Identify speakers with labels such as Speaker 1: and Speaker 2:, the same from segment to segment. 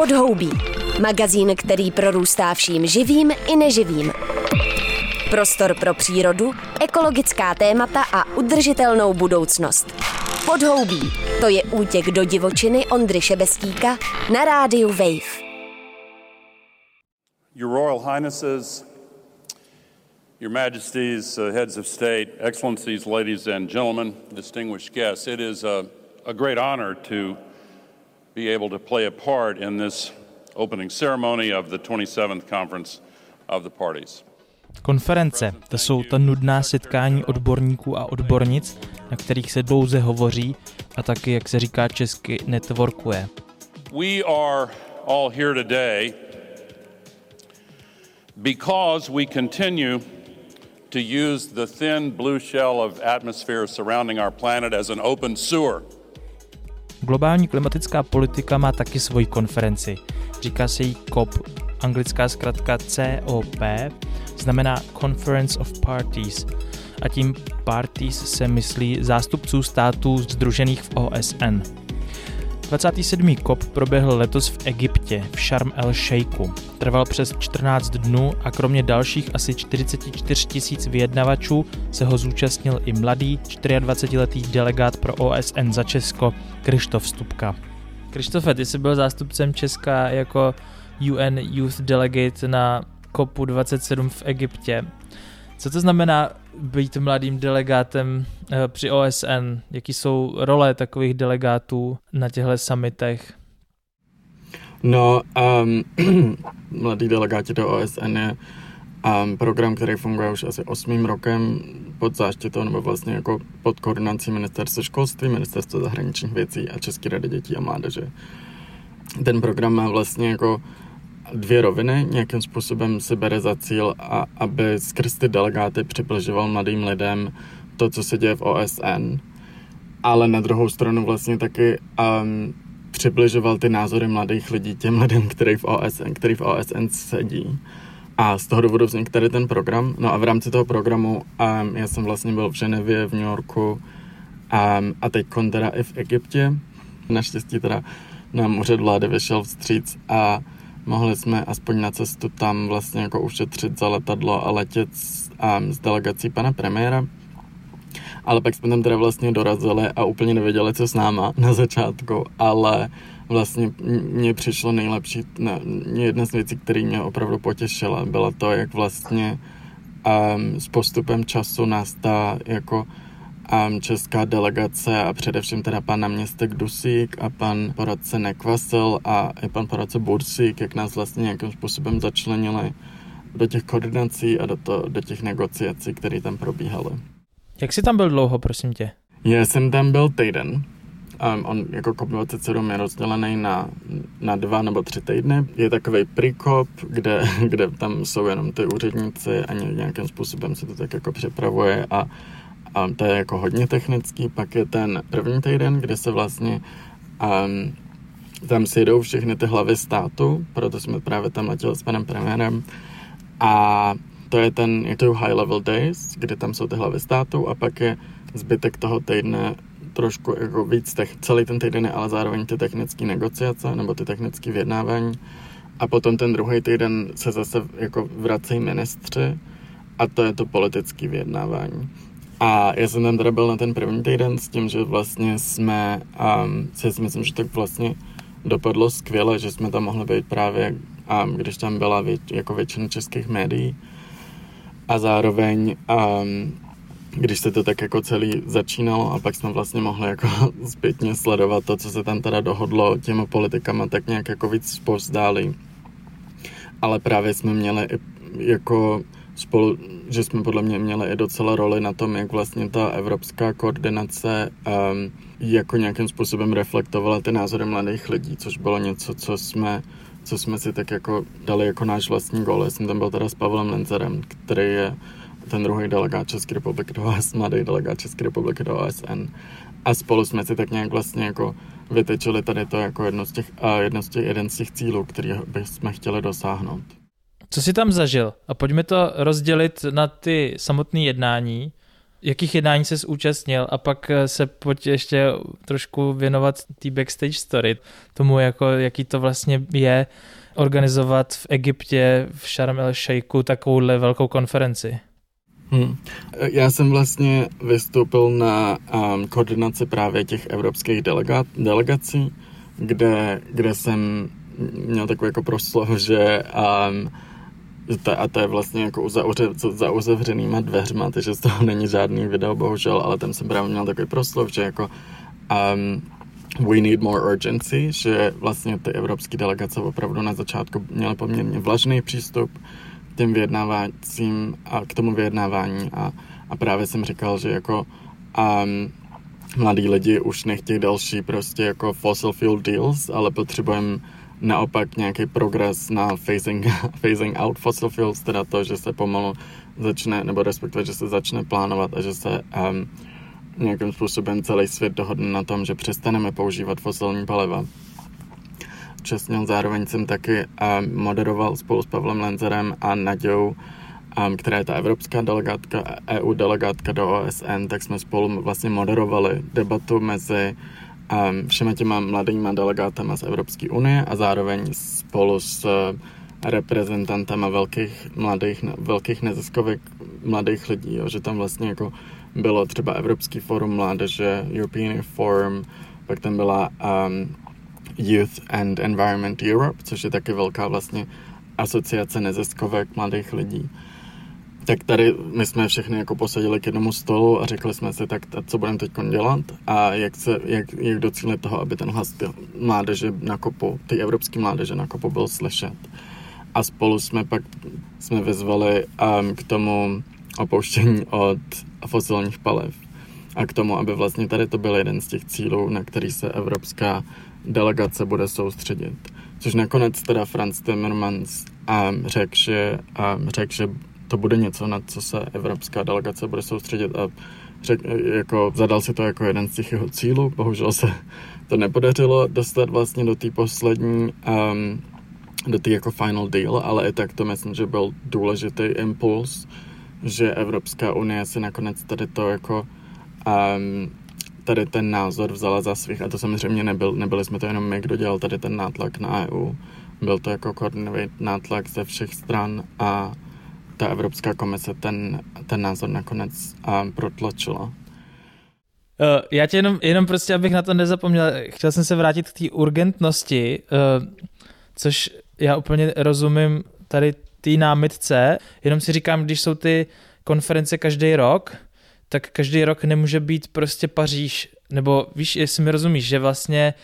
Speaker 1: Podhoubí. Magazín, který prorůstá vším živým i neživým. Prostor pro přírodu, ekologická témata a udržitelnou budoucnost. Podhoubí. To je útěk do divočiny Ondry Šebestíka na rádiu Wave.
Speaker 2: Your Royal Highnesses, Your Majesties, uh, heads of state, excellencies, ladies and gentlemen, distinguished guests, it is a, a great honor to be able to play a part in this opening ceremony of the 27th Conference of the Parties.
Speaker 3: Konference, to jsou ta nudná setkání odborníků a odbornic, na kterých se dlouze hovoří a taky, jak se říká česky, networkuje.
Speaker 2: We are all here today because we continue to use the thin blue shell of atmosphere surrounding our planet as an open sewer.
Speaker 3: Globální klimatická politika má taky svoji konferenci. Říká se jí COP, anglická zkratka COP, znamená Conference of Parties. A tím parties se myslí zástupců států združených v OSN. 27. COP proběhl letos v Egyptě, v Sharm el Sheikhu. Trval přes 14 dnů a kromě dalších asi 44 tisíc vyjednavačů se ho zúčastnil i mladý 24-letý delegát pro OSN za Česko Krištof Stupka. Krištofe, ty jsi byl zástupcem Česka jako UN Youth Delegate na COPu 27 v Egyptě. Co to znamená být mladým delegátem eh, při OSN? Jaký jsou role takových delegátů na těchto summitech?
Speaker 4: No, um, mladý delegáti do OSN je um, program, který funguje už asi osmým rokem pod záštitou nebo vlastně jako pod koordinací ministerstva školství, ministerstva zahraničních věcí a České rady dětí a mládeže. Ten program má vlastně jako dvě roviny. Nějakým způsobem si bere za cíl, a, aby skrz ty delegáty přibližoval mladým lidem to, co se děje v OSN, ale na druhou stranu vlastně taky um, přibližoval ty názory mladých lidí těm lidem, který v OSN, který v OSN sedí. A z toho důvodu vznikl tady ten program. No a v rámci toho programu um, já jsem vlastně byl v Ženevě, v New Yorku um, a teď teda i v Egyptě. Naštěstí teda nám úřad vlády vyšel vstříc a mohli jsme aspoň na cestu tam vlastně jako ušetřit za letadlo a letět s, um, s delegací pana premiéra. Ale pak jsme tam teda vlastně dorazili a úplně nevěděli, co s náma na začátku, ale vlastně mně přišlo nejlepší, ne, jedna z věcí, které mě opravdu potěšila, byla to, jak vlastně um, s postupem času nás ta jako česká delegace a především teda pan náměstek Dusík a pan poradce Nekvasel a i pan poradce Bursík, jak nás vlastně nějakým způsobem začlenili do těch koordinací a do, to, do těch negociací, které tam probíhaly.
Speaker 3: Jak jsi tam byl dlouho, prosím tě?
Speaker 4: Já jsem tam byl týden. Um, on jako COP27 je rozdělený na, na dva nebo tři týdny. Je takový prikop, kde, kde tam jsou jenom ty úředníci a nějakým způsobem se to tak jako připravuje a a to je jako hodně technický. Pak je ten první týden, kde se vlastně um, tam sjedou všechny ty hlavy státu, proto jsme právě tam letěli s panem premiérem. A to je ten, je to high level days, kde tam jsou ty hlavy státu a pak je zbytek toho týdne trošku jako víc, tech, celý ten týden je ale zároveň ty technické negociace nebo ty technické vyjednávání. A potom ten druhý týden se zase jako vracejí ministři a to je to politické vyjednávání. A já jsem tam teda byl na ten první týden s tím, že vlastně jsme, um, si myslím, že tak vlastně dopadlo skvěle, že jsme tam mohli být právě, um, když tam byla vět, jako většina českých médií. A zároveň, um, když se to tak jako celý začínalo a pak jsme vlastně mohli jako zpětně sledovat to, co se tam teda dohodlo těma politikama, tak nějak jako víc povzdálí. Ale právě jsme měli jako spolu, že jsme podle mě měli i docela roli na tom, jak vlastně ta evropská koordinace um, jako nějakým způsobem reflektovala ty názory mladých lidí, což bylo něco, co jsme, co jsme si tak jako dali jako náš vlastní gol. Já jsem tam byl teda s Pavlem Lenzerem, který je ten druhý delegát České republiky do OSN, mladý delegát České republiky do OSN. A spolu jsme si tak nějak vlastně jako vytečili tady to jako jedno z těch, uh, jedno z těch, jeden z těch cílů, který bychom chtěli dosáhnout.
Speaker 3: Co jsi tam zažil? A pojďme to rozdělit na ty samotné jednání jakých jednání se zúčastnil a pak eh, se pojď ještě trošku věnovat té backstage story, tomu, jako, jaký to vlastně je organizovat v Egyptě, v Sharm el Sheikhu takovouhle velkou konferenci.
Speaker 4: Hmm. Já jsem vlastně vystoupil na um, koordinaci právě těch evropských delega- delegací, kde, kde jsem měl takový jako proslov, že um, a to je vlastně jako za, za uzavřenýma dveřma, takže z toho není žádný video, bohužel, ale tam jsem právě měl takový proslov, že jako um, we need more urgency, že vlastně ty evropské delegace opravdu na začátku měly poměrně vlažný přístup k těm vyjednávacím a k tomu vyjednávání a, a právě jsem říkal, že jako um, mladí lidi už nechtějí další prostě jako fossil fuel deals, ale potřebujeme naopak nějaký progres na phasing, phasing out fossil fuels, teda to, že se pomalu začne, nebo respektive, že se začne plánovat a že se um, nějakým způsobem celý svět dohodne na tom, že přestaneme používat fosilní paliva. Čestně zároveň jsem taky um, moderoval spolu s Pavlem Lenzerem a Nadějou, um, která je ta evropská delegátka, EU delegátka do OSN, tak jsme spolu vlastně moderovali debatu mezi všema těma mladýma delegátama z Evropské unie a zároveň spolu s uh, reprezentantama velkých mladých, velkých neziskovek mladých lidí, jo, že tam vlastně jako bylo třeba Evropský forum mládeže, European Forum, pak tam byla um, Youth and Environment Europe, což je taky velká vlastně asociace neziskovek mladých lidí. Tak tady my jsme všechny jako posadili k jednomu stolu a řekli jsme si, tak co budeme teď dělat a jak, se, jak, jak docílit toho, aby ten hlas mládeže na kopu, ty evropské mládeže na kopu byl slyšet. A spolu jsme pak jsme vyzvali um, k tomu opouštění od fosilních paliv a k tomu, aby vlastně tady to byl jeden z těch cílů, na který se evropská delegace bude soustředit. Což nakonec teda Franz Timmermans um, řekl, že, um, řek, že to bude něco, na co se evropská delegace bude soustředit a řek, jako, zadal si to jako jeden z těch jeho cílů. Bohužel se to nepodařilo dostat vlastně do té poslední, um, do té jako final deal, ale i tak to myslím, že byl důležitý impuls, že Evropská unie si nakonec tady to jako um, tady ten názor vzala za svých a to samozřejmě nebyl, nebyli jsme to jenom my, kdo dělal tady ten nátlak na EU. Byl to jako koordinovaný nátlak ze všech stran a ta Evropská komise ten, ten názor nakonec um, protlačila. Uh,
Speaker 3: já tě jenom, jenom prostě, abych na to nezapomněl, chtěl jsem se vrátit k té urgentnosti, uh, což já úplně rozumím tady té námitce, jenom si říkám, když jsou ty konference každý rok, tak každý rok nemůže být prostě Paříž, nebo víš, jestli mi rozumíš, že vlastně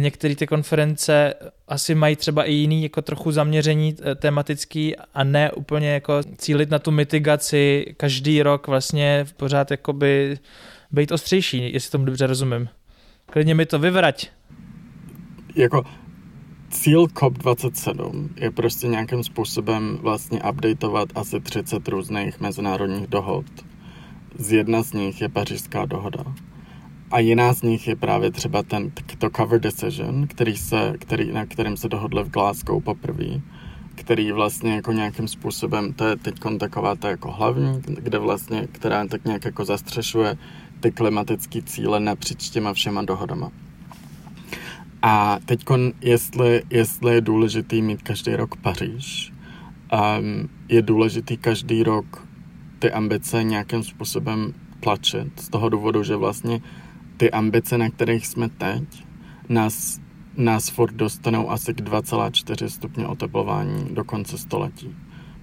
Speaker 3: některé ty konference asi mají třeba i jiný jako trochu zaměření eh, tematický a ne úplně jako cílit na tu mitigaci každý rok vlastně pořád jakoby být ostřejší, jestli tomu dobře rozumím. Klidně mi to vyvrať.
Speaker 4: Jako cíl COP27 je prostě nějakým způsobem vlastně updateovat asi 30 různých mezinárodních dohod. Z jedna z nich je pařížská dohoda. A jiná z nich je právě třeba ten to cover decision, který se, který, na kterém se dohodli v Glasgow poprvé, který vlastně jako nějakým způsobem, to je teď taková ta jako hlavní, kde vlastně, která tak nějak jako zastřešuje ty klimatické cíle napříč těma všema dohodama. A teď, jestli, jestli je důležitý mít každý rok Paříž, um, je důležitý každý rok ty ambice nějakým způsobem tlačit, z toho důvodu, že vlastně ty ambice, na kterých jsme teď, nás, nás furt dostanou asi k 2,4 stupně oteplování do konce století,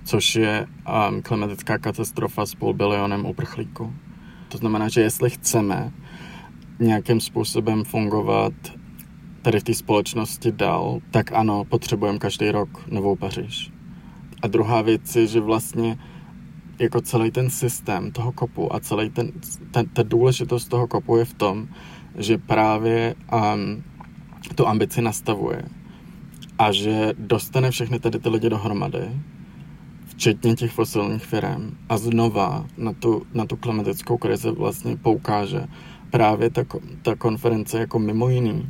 Speaker 4: což je um, klimatická katastrofa s půl bilionem uprchlíků. To znamená, že jestli chceme nějakým způsobem fungovat tady v té společnosti dál, tak ano, potřebujeme každý rok novou Paříž. A druhá věc je, že vlastně jako celý ten systém toho kopu a celý ten, ten ta důležitost toho kopu je v tom, že právě um, tu ambici nastavuje a že dostane všechny tady ty lidi dohromady, včetně těch fosilních firm a znova na tu, na tu klimatickou krizi vlastně poukáže právě ta, ta konference jako mimo jiný.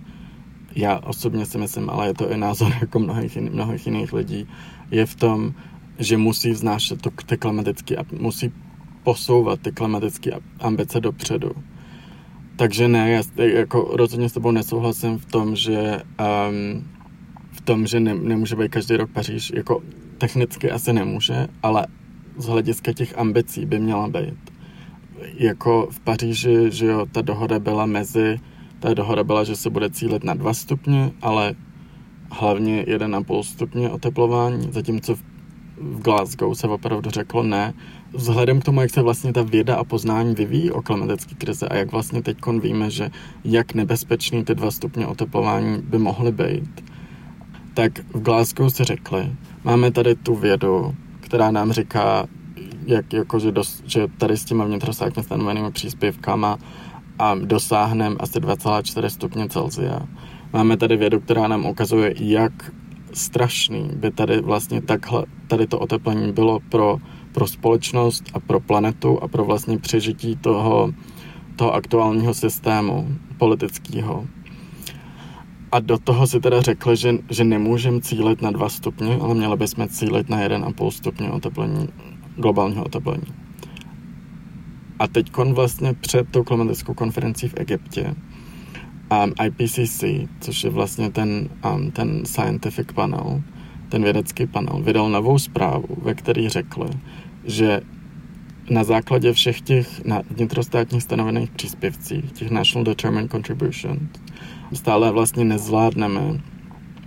Speaker 4: Já osobně si myslím, ale je to i názor jako mnohých, mnohých jiných lidí, je v tom, že musí vznášet to, ty klimatické musí posouvat ty klimatické ambice dopředu. Takže ne, já jako rozhodně s tebou nesouhlasím v tom, že um, v tom, že ne, nemůže být každý rok Paříž, jako technicky asi nemůže, ale z hlediska těch ambicí by měla být. Jako v Paříži, že jo, ta dohoda byla mezi, ta dohoda byla, že se bude cílit na dva stupně, ale hlavně 1,5 stupně oteplování, zatímco v, v Glasgow se opravdu řeklo ne. Vzhledem k tomu, jak se vlastně ta věda a poznání vyvíjí o klimatické krize a jak vlastně teď víme, že jak nebezpečný ty dva stupně oteplování by mohly být, tak v Glasgow se řekli, máme tady tu vědu, která nám říká, jak, jako, že, dos, že tady s těma vnitrostátně stanovenými příspěvkama a dosáhneme asi 2,4 stupně Celsia. Máme tady vědu, která nám ukazuje, jak strašný by tady vlastně takhle, tady to oteplení bylo pro, pro společnost a pro planetu a pro vlastně přežití toho, toho aktuálního systému politického. A do toho si teda řekli, že, že nemůžeme cílit na 2 stupně, ale měli bychom cílit na 1,5 stupně oteplení, globálního oteplení. A teď vlastně před tou klimatickou konferencí v Egyptě um, IPCC, což je vlastně ten, um, ten scientific panel, ten vědecký panel, vydal novou zprávu, ve které řekli, že na základě všech těch vnitrostátních stanovených příspěvcích, těch National Determined Contributions, stále vlastně nezvládneme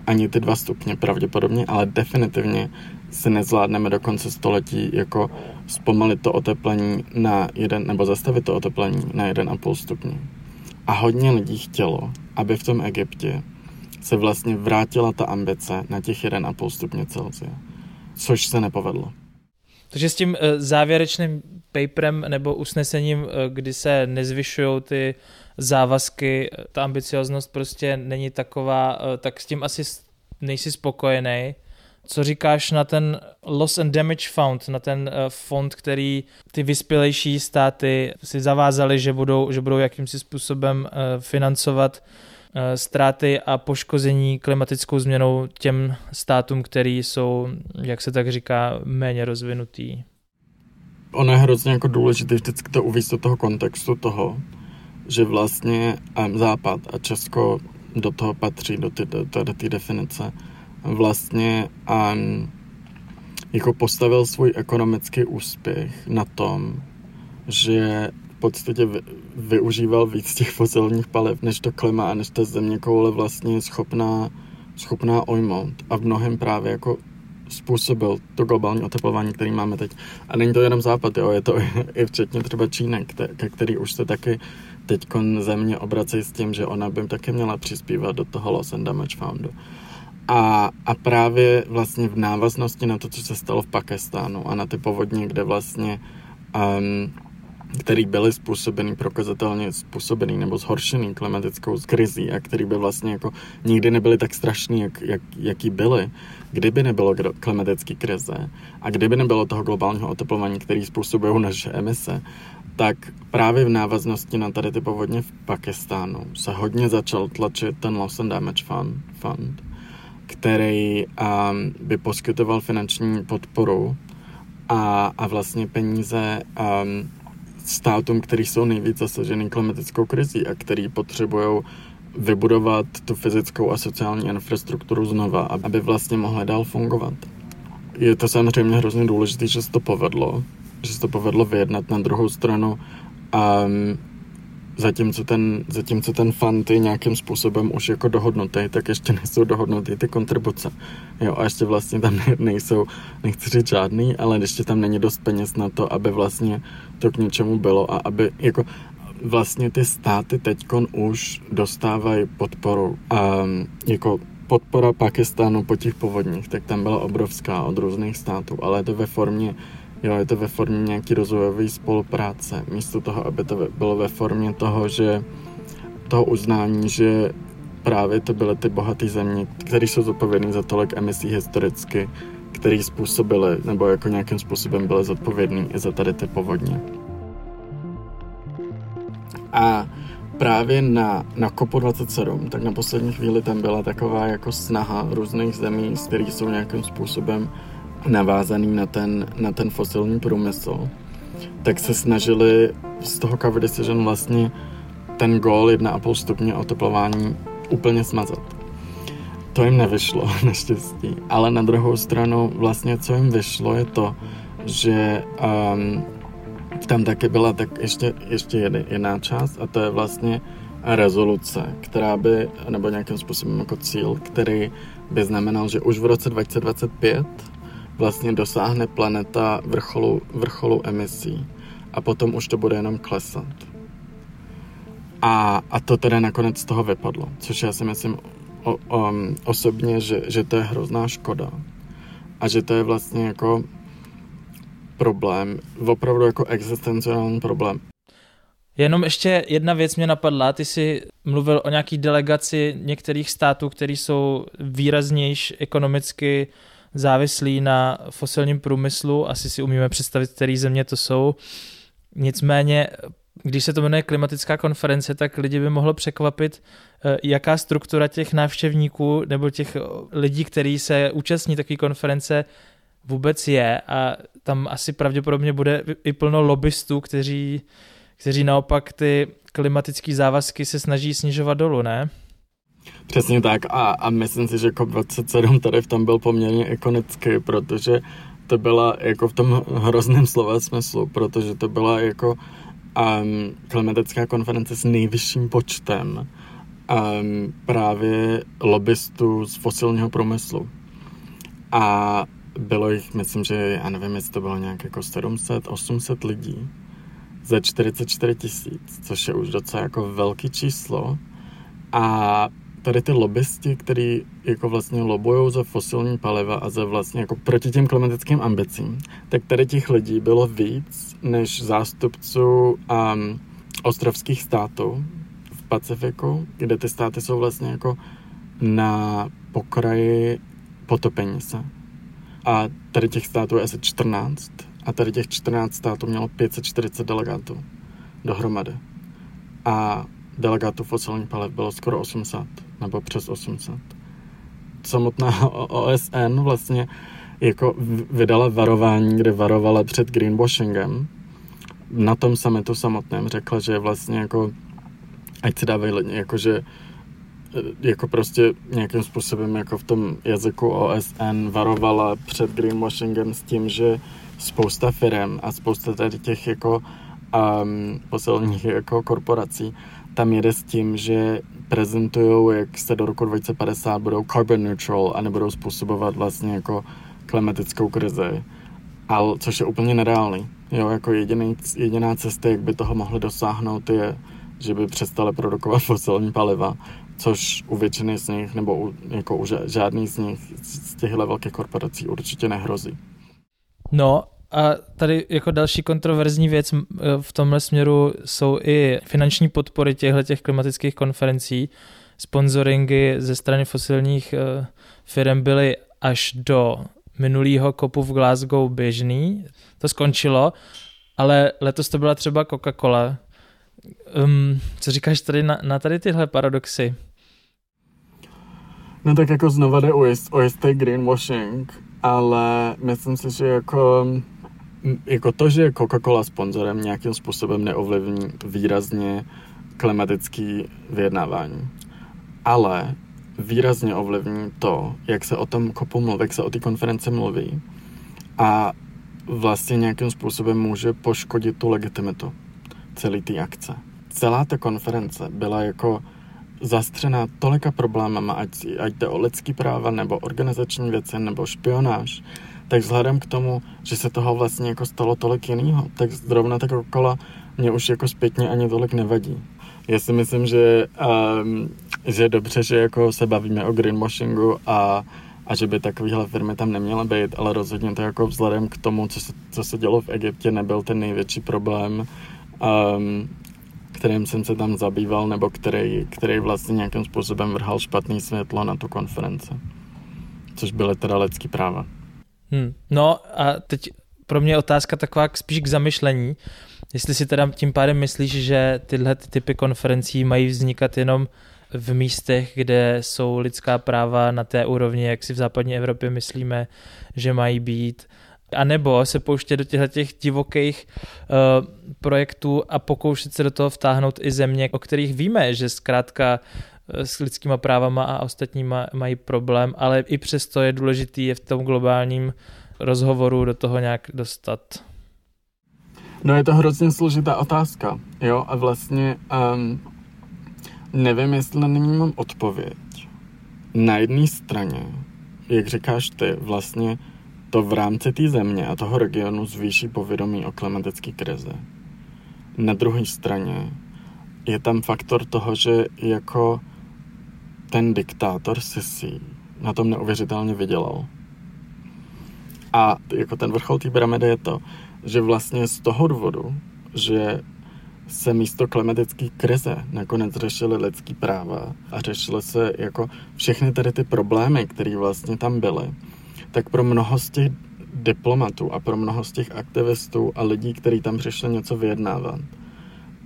Speaker 4: ani ty dva stupně pravděpodobně, ale definitivně se nezvládneme do konce století jako zpomalit to oteplení na jeden, nebo zastavit to oteplení na 1,5 stupně. A hodně lidí chtělo, aby v tom Egyptě se vlastně vrátila ta ambice na těch 1,5 stupně Celsia, což se nepovedlo.
Speaker 3: Takže s tím eh, závěrečným paperem nebo usnesením, eh, kdy se nezvyšují ty závazky, eh, ta ambicioznost prostě není taková, tak s tím asi nejsi spokojený. Co říkáš na ten Loss and Damage Fund, na ten fond, který ty vyspělejší státy si zavázaly, že budou, že budou jakýmsi způsobem financovat ztráty a poškození klimatickou změnou těm státům, který jsou, jak se tak říká, méně rozvinutý?
Speaker 4: Ono je hrozně jako důležité vždycky to uvíct do toho kontextu toho, že vlastně Západ a Česko do toho patří, do té definice, vlastně um, jako postavil svůj ekonomický úspěch na tom, že v podstatě vy, využíval víc těch fosilních paliv, než to klima a než ta země koule vlastně je schopná, schopná ojmout. A v mnohem právě jako způsobil to globální oteplování, který máme teď. A není to jenom západ, jo, je to i včetně třeba Číny, ke který už se taky teď země obrací s tím, že ona by taky měla přispívat do toho Loss and Damage Fundu. A, a právě vlastně v návaznosti na to, co se stalo v Pakistánu a na ty povodně, kde vlastně um, který byly způsobený, prokazatelně způsobený nebo zhoršený klimatickou krizí a který by vlastně jako nikdy nebyly tak strašný, jak, jak, jaký byly, kdyby nebylo klimatické krize a kdyby nebylo toho globálního oteplování, který způsobují naše emise, tak právě v návaznosti na tady ty povodně v Pakistánu se hodně začal tlačit ten Loss and Damage Fund, fund který um, by poskytoval finanční podporu a, a vlastně peníze um, státům, který jsou nejvíc zasažený klimatickou krizí a který potřebují vybudovat tu fyzickou a sociální infrastrukturu znova, aby vlastně mohly dál fungovat. Je to samozřejmě hrozně důležité, že se to povedlo, že se to povedlo vyjednat na druhou stranu. Um, zatímco ten, zatímco ten fund je nějakým způsobem už jako dohodnutý, tak ještě nejsou dohodnuty ty kontribuce. Jo, a ještě vlastně tam nejsou, nechci říct žádný, ale ještě tam není dost peněz na to, aby vlastně to k něčemu bylo a aby jako vlastně ty státy teďkon už dostávají podporu. Um, jako podpora Pakistánu po těch povodních, tak tam byla obrovská od různých států, ale je to ve formě Jo, je to ve formě nějaký rozvojové spolupráce, místo toho, aby to bylo ve formě toho, že toho uznání, že právě to byly ty bohaté země, které jsou zodpovědné za tolik emisí historicky, které způsobily, nebo jako nějakým způsobem byly zodpovědné i za tady ty povodně. A právě na, na COP27, tak na poslední chvíli tam byla taková jako snaha různých zemí, z kterých jsou nějakým způsobem navázaný na ten, na ten fosilní průmysl, tak se snažili z toho cover decision vlastně ten gól 1,5 stupně oteplování úplně smazat. To jim nevyšlo, naštěstí. Ale na druhou stranu vlastně, co jim vyšlo, je to, že um, tam taky byla tak ještě, ještě jiná část a to je vlastně rezoluce, která by, nebo nějakým způsobem jako cíl, který by znamenal, že už v roce 2025 vlastně dosáhne planeta vrcholu, vrcholu emisí a potom už to bude jenom klesat. A, a to teda nakonec z toho vypadlo, což já si myslím o, o, um, osobně, že, že to je hrozná škoda. A že to je vlastně jako problém, opravdu jako existenciální problém.
Speaker 3: Jenom ještě jedna věc mě napadla. Ty jsi mluvil o nějaký delegaci některých států, které jsou výraznější ekonomicky závislí na fosilním průmyslu. Asi si umíme představit, které země to jsou. Nicméně, když se to jmenuje klimatická konference, tak lidi by mohlo překvapit, eh, jaká struktura těch návštěvníků nebo těch lidí, kteří se účastní takové konference, vůbec je a tam asi pravděpodobně bude i plno lobbystů, kteří, kteří naopak ty klimatické závazky se snaží snižovat dolů, ne?
Speaker 4: Přesně tak a, a myslím si, že COP27 tady v tom byl poměrně ikonický, protože to byla jako v tom hrozném slova smyslu, protože to byla jako um, klimatická konference s nejvyšším počtem um, právě lobbystů z fosilního průmyslu. A bylo jich, myslím, že já nevím, jestli to bylo nějak jako 700, 800 lidí za 44 tisíc, což je už docela jako velký číslo. A tady ty lobbysti, kteří jako vlastně lobují za fosilní paliva a za vlastně jako proti těm klimatickým ambicím, tak tady těch lidí bylo víc než zástupců um, ostrovských států v Pacifiku, kde ty státy jsou vlastně jako na pokraji potopení se. A tady těch států je asi 14 a tady těch 14 států mělo 540 delegátů dohromady. A delegátů fosilních paliv bylo skoro 800, nebo přes 800. Samotná OSN vlastně jako vydala varování, kde varovala před greenwashingem. Na tom summitu samotném řekla, že vlastně jako ať si dávají jako že Eh, jako prostě nějakým způsobem jako v tom jazyku OSN varovala před greenwashingem s tím, že spousta firm a spousta tady těch jako um, posilních jako korporací tam jede s tím, že prezentují, jak se do roku 2050 budou carbon neutral a nebudou způsobovat vlastně jako klimatickou krizi. Ale, což je úplně nereálný. Jo, jako jediný, jediná cesta, jak by toho mohli dosáhnout, je, že by přestali produkovat fosilní paliva což u většiny z nich, nebo u, jako u žádný z nich, z těchto velkých korporací určitě nehrozí.
Speaker 3: No a tady jako další kontroverzní věc v tomhle směru jsou i finanční podpory těchto těch klimatických konferencí. Sponsoringy ze strany fosilních eh, firm byly až do minulého kopu v Glasgow běžný. To skončilo, ale letos to byla třeba Coca-Cola. Um, co říkáš tady na, na tady tyhle paradoxy?
Speaker 4: No tak jako znova jde o, jist, o jistý greenwashing, ale myslím si, že jako, jako to, že Coca-Cola sponzorem nějakým způsobem neovlivní výrazně klimatický vyjednávání. Ale výrazně ovlivní to, jak se o tom kopu mluví, jak se o té konferenci mluví a vlastně nějakým způsobem může poškodit tu legitimitu celé té akce. Celá ta konference byla jako zastřená tolika problémama, ať, ať jde o lidský práva, nebo organizační věci, nebo špionáž, tak vzhledem k tomu, že se toho vlastně jako stalo tolik jiného, tak zrovna tak okolo mě už jako zpětně ani tolik nevadí. Já si myslím, že, um, že je dobře, že jako se bavíme o greenwashingu a, a že by takovéhle firmy tam neměly být, ale rozhodně to jako vzhledem k tomu, co se, co se dělo v Egyptě, nebyl ten největší problém. Um, kterým jsem se tam zabýval, nebo který, který vlastně nějakým způsobem vrhal špatný světlo na tu konferenci. Což byly teda lidský práva.
Speaker 3: Hmm. No a teď pro mě otázka taková spíš k zamyšlení. Jestli si teda tím pádem myslíš, že tyhle ty typy konferencí mají vznikat jenom v místech, kde jsou lidská práva na té úrovni, jak si v západní Evropě myslíme, že mají být, A nebo se pouštět do těchto těch divokých uh, projektů a pokoušet se do toho vtáhnout i země, o kterých víme, že zkrátka s lidskýma právama a ostatníma mají problém, ale i přesto je důležitý je v tom globálním rozhovoru do toho nějak dostat.
Speaker 4: No je to hrozně složitá otázka, jo, a vlastně um, nevím, jestli na ní mám odpověď. Na jedné straně, jak říkáš ty, vlastně to v rámci té země a toho regionu zvýší povědomí o klimatické krizi. Na druhé straně je tam faktor toho, že jako ten diktátor Sisi na tom neuvěřitelně vydělal. A jako ten vrchol té pyramidy je to, že vlastně z toho důvodu, že se místo klimatické krize nakonec řešily lidský práva a řešily se jako všechny tady ty problémy, které vlastně tam byly, tak pro mnoho z těch diplomatů a pro mnoho z těch aktivistů a lidí, kteří tam přišli něco vyjednávat,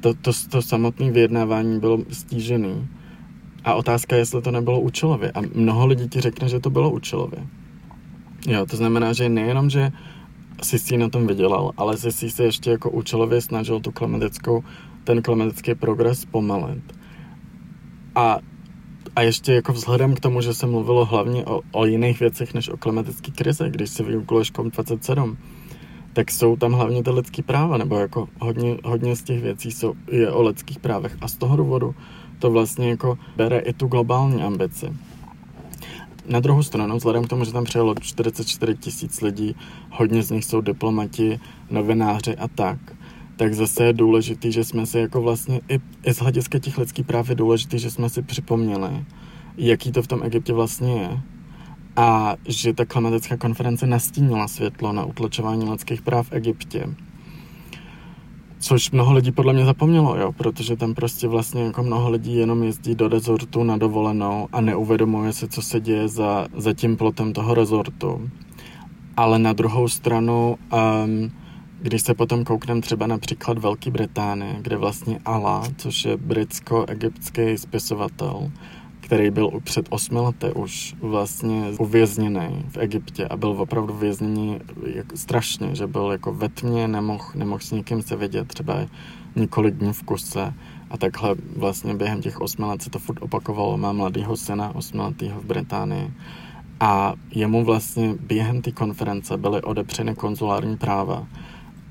Speaker 4: to, to, to samotné vyjednávání bylo stížený. A otázka je, jestli to nebylo účelově. A mnoho lidí ti řekne, že to bylo účelově. Jo, to znamená, že nejenom, že Sisi na tom vydělal, ale Sisi se ještě jako účelově snažil tu klimatickou, ten klimatický progres pomalit. A, a ještě jako vzhledem k tomu, že se mluvilo hlavně o, o jiných věcech než o klimatické krize, když se vygoogluješ COP27, tak jsou tam hlavně ty lidské práva, nebo jako hodně, hodně z těch věcí jsou, je o lidských právech. A z toho důvodu to vlastně jako bere i tu globální ambici. Na druhou stranu, vzhledem k tomu, že tam přijelo 44 tisíc lidí, hodně z nich jsou diplomati, novináři a tak, tak zase je důležitý, že jsme si jako vlastně i, i z hlediska těch lidských práv je důležitý, že jsme si připomněli, jaký to v tom Egyptě vlastně je. A že ta klimatická konference nastínila světlo na utlačování lidských práv v Egyptě Což mnoho lidí podle mě zapomnělo, jo, protože tam prostě vlastně jako mnoho lidí jenom jezdí do rezortu na dovolenou a neuvědomuje se, co se děje za, za tím plotem toho rezortu. Ale na druhou stranu, um, když se potom koukneme třeba například Velké Británie, kde vlastně Allah, což je britsko-egyptský spisovatel, který byl před osmi lety už vlastně uvězněný v Egyptě a byl opravdu vězněný jako strašně, že byl jako ve tmě, nemohl, nemohl s nikým se vidět třeba několik dní v kuse. A takhle vlastně během těch osmi let se to furt opakovalo. Má mladýho syna, osmiletýho v Británii. A jemu vlastně během té konference byly odepřeny konzulární práva.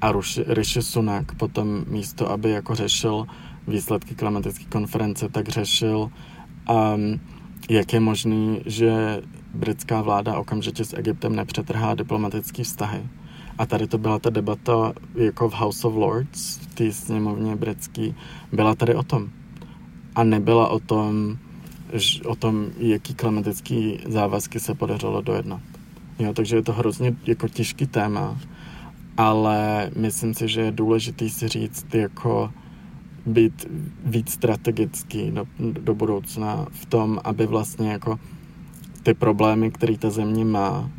Speaker 4: A Rishi Sunak potom místo, aby jako řešil výsledky klimatické konference, tak řešil um, jak je možný, že britská vláda okamžitě s Egyptem nepřetrhá diplomatické vztahy. A tady to byla ta debata jako v House of Lords, v té sněmovně britský, byla tady o tom. A nebyla o tom, o tom, jaký klimatický závazky se podařilo dojednat. Jo, takže je to hrozně jako těžký téma, ale myslím si, že je důležitý si říct, jako být víc strategický do, do budoucna v tom, aby vlastně jako ty problémy, které ta země má,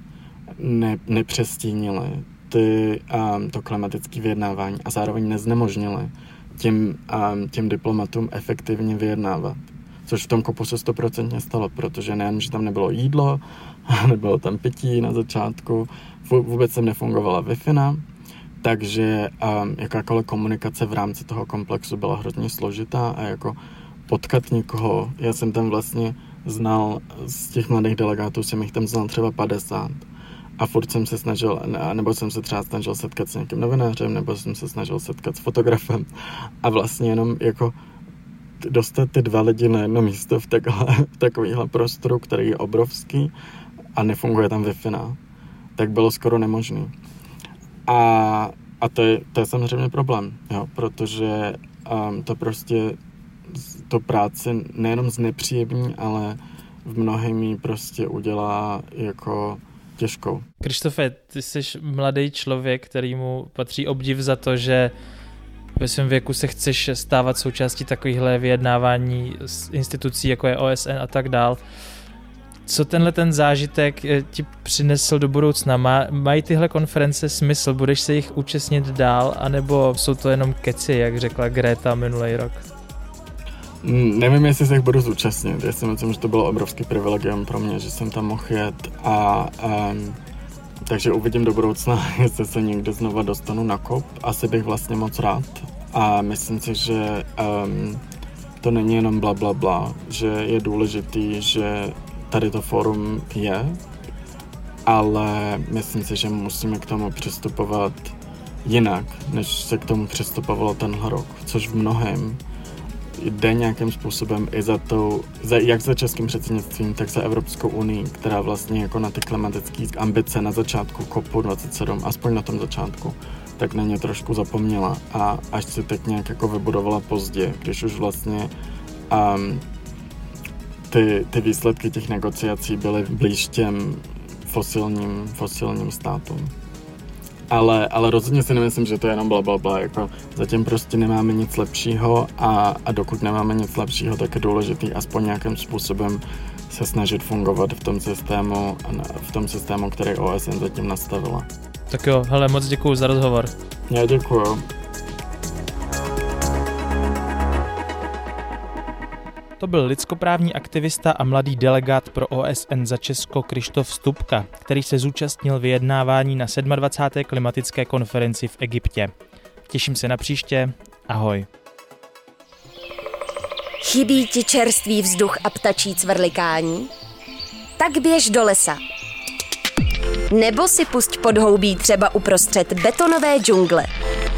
Speaker 4: ne, nepřestínily ty, um, to klimatické vyjednávání a zároveň neznemožnily těm, um, těm diplomatům efektivně vyjednávat. Což v tom kopu se stoprocentně stalo, protože nejen, že tam nebylo jídlo, nebylo tam pití na začátku, vůbec sem nefungovala Wi-Fi, takže um, jakákoliv komunikace v rámci toho komplexu byla hrozně složitá a jako potkat někoho, já jsem tam vlastně znal z těch mladých delegátů, jsem jich tam znal třeba 50 a furt jsem se snažil, nebo jsem se třeba snažil setkat s nějakým novinářem, nebo jsem se snažil setkat s fotografem a vlastně jenom jako dostat ty dva lidi na jedno místo v, takhle, v takovýhle prostoru, který je obrovský a nefunguje tam wi tak bylo skoro nemožný. A, a to, je, to je samozřejmě problém, jo, protože um, to prostě to práci nejenom znepříjemní, ale v mnohem jí prostě udělá jako těžkou.
Speaker 3: Krištofe, ty jsi mladý člověk, kterýmu patří obdiv za to, že ve svém věku se chceš stávat součástí takovýchhle vyjednávání s institucí, jako je OSN a tak dál co tenhle ten zážitek eh, ti přinesl do budoucna? Má, mají tyhle konference smysl? Budeš se jich účastnit dál? anebo jsou to jenom keci, jak řekla Greta minulý rok?
Speaker 4: Mm, nevím, jestli se jich budu zúčastnit. Já si myslím, že to bylo obrovský privilegium pro mě, že jsem tam mohl jet a um, takže uvidím do budoucna, jestli se někdy znova dostanu na kop. Asi bych vlastně moc rád. A myslím si, že um, to není jenom bla, bla, bla, že je důležitý, že tady to forum je, ale myslím si, že musíme k tomu přistupovat jinak, než se k tomu přistupovalo tenhle rok, což v mnohem jde nějakým způsobem i za to, za, jak za českým předsednictvím, tak za Evropskou unii, která vlastně jako na ty klimatické ambice na začátku COPu 27, aspoň na tom začátku, tak na ně trošku zapomněla a až se teď nějak jako vybudovala pozdě, když už vlastně um, ty, ty výsledky těch negociací byly blíž těm fosilním, fosilním státům. Ale, ale rozhodně si nemyslím, že to je jenom bla, bla, bla. Jako zatím prostě nemáme nic lepšího a, a dokud nemáme nic lepšího, tak je důležitý aspoň nějakým způsobem se snažit fungovat v tom systému, v tom systému, který OSN zatím nastavila.
Speaker 3: Tak jo, hele, moc děkuji za rozhovor.
Speaker 4: Já děkuji.
Speaker 3: To byl lidskoprávní aktivista a mladý delegát pro OSN za Česko Krištof Stupka, který se zúčastnil vyjednávání na 27. klimatické konferenci v Egyptě. Těším se na příště. Ahoj.
Speaker 1: Chybí ti čerstvý vzduch a ptačí cvrlikání? Tak běž do lesa. Nebo si pusť podhoubí třeba uprostřed betonové džungle.